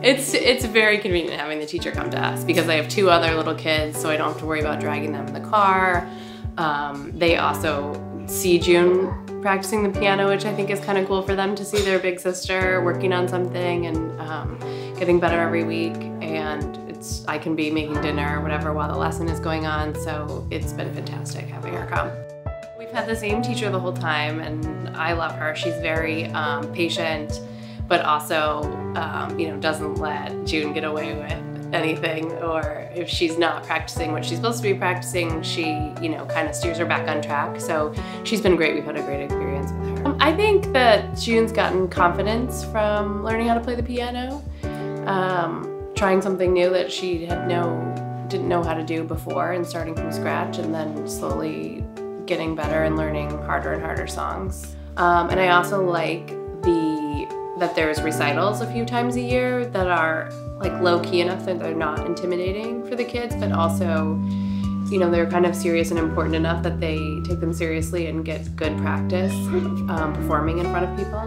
It's it's very convenient having the teacher come to us because I have two other little kids, so I don't have to worry about dragging them in the car. Um, they also see June practicing the piano, which I think is kind of cool for them to see their big sister working on something and um, getting better every week. And it's I can be making dinner or whatever while the lesson is going on, so it's been fantastic having her come. We've had the same teacher the whole time, and I love her. She's very um, patient, but also, um, you know, doesn't let June get away with anything. Or if she's not practicing what she's supposed to be practicing, she, you know, kind of steers her back on track. So she's been great. We've had a great experience with her. Um, I think that June's gotten confidence from learning how to play the piano, um, trying something new that she had no didn't know how to do before, and starting from scratch, and then slowly getting better and learning harder and harder songs. Um, and I also like that there's recitals a few times a year that are like low key enough that they're not intimidating for the kids, but also, you know, they're kind of serious and important enough that they take them seriously and get good practice um, performing in front of people.